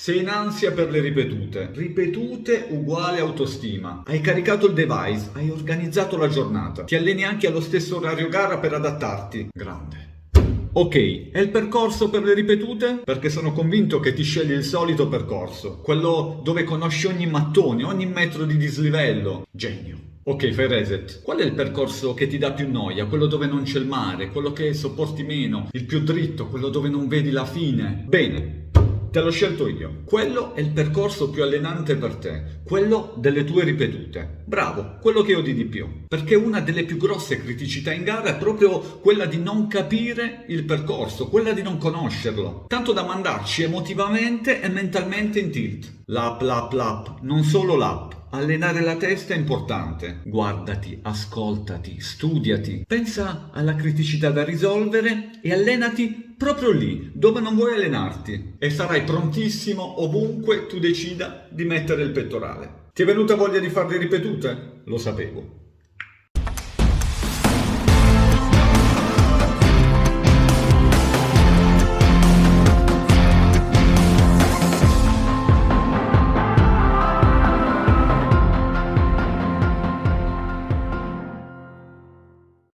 Sei in ansia per le ripetute. Ripetute uguale autostima. Hai caricato il device, hai organizzato la giornata. Ti alleni anche allo stesso orario gara per adattarti. Grande. Ok, è il percorso per le ripetute? Perché sono convinto che ti scegli il solito percorso, quello dove conosci ogni mattone, ogni metro di dislivello. Genio. Ok, fai reset. Qual è il percorso che ti dà più noia? Quello dove non c'è il mare, quello che sopporti meno, il più dritto, quello dove non vedi la fine? Bene, Te l'ho scelto io. Quello è il percorso più allenante per te, quello delle tue ripetute. Bravo, quello che odi di più. Perché una delle più grosse criticità in gara è proprio quella di non capire il percorso, quella di non conoscerlo. Tanto da mandarci emotivamente e mentalmente in tilt. L'app, l'app, l'app, non solo l'app. Allenare la testa è importante. Guardati, ascoltati, studiati. Pensa alla criticità da risolvere e allenati proprio lì, dove non vuoi allenarti. E sarai prontissimo ovunque tu decida di mettere il pettorale. Ti è venuta voglia di farle ripetute? Lo sapevo.